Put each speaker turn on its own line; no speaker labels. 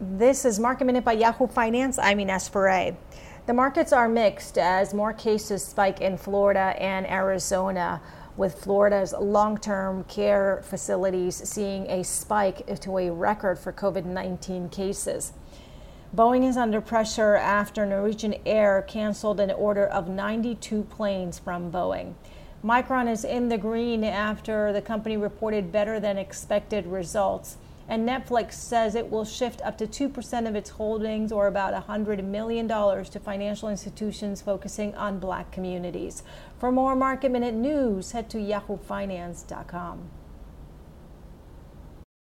This is Market Minute by Yahoo Finance. I'm Ines Ferre. The markets are mixed as more cases spike in Florida and Arizona, with Florida's long term care facilities seeing a spike to a record for COVID 19 cases. Boeing is under pressure after Norwegian Air canceled an order of 92 planes from Boeing. Micron is in the green after the company reported better than expected results. And Netflix says it will shift up to 2% of its holdings, or about $100 million, to financial institutions focusing on black communities. For more Market Minute news, head to yahoofinance.com.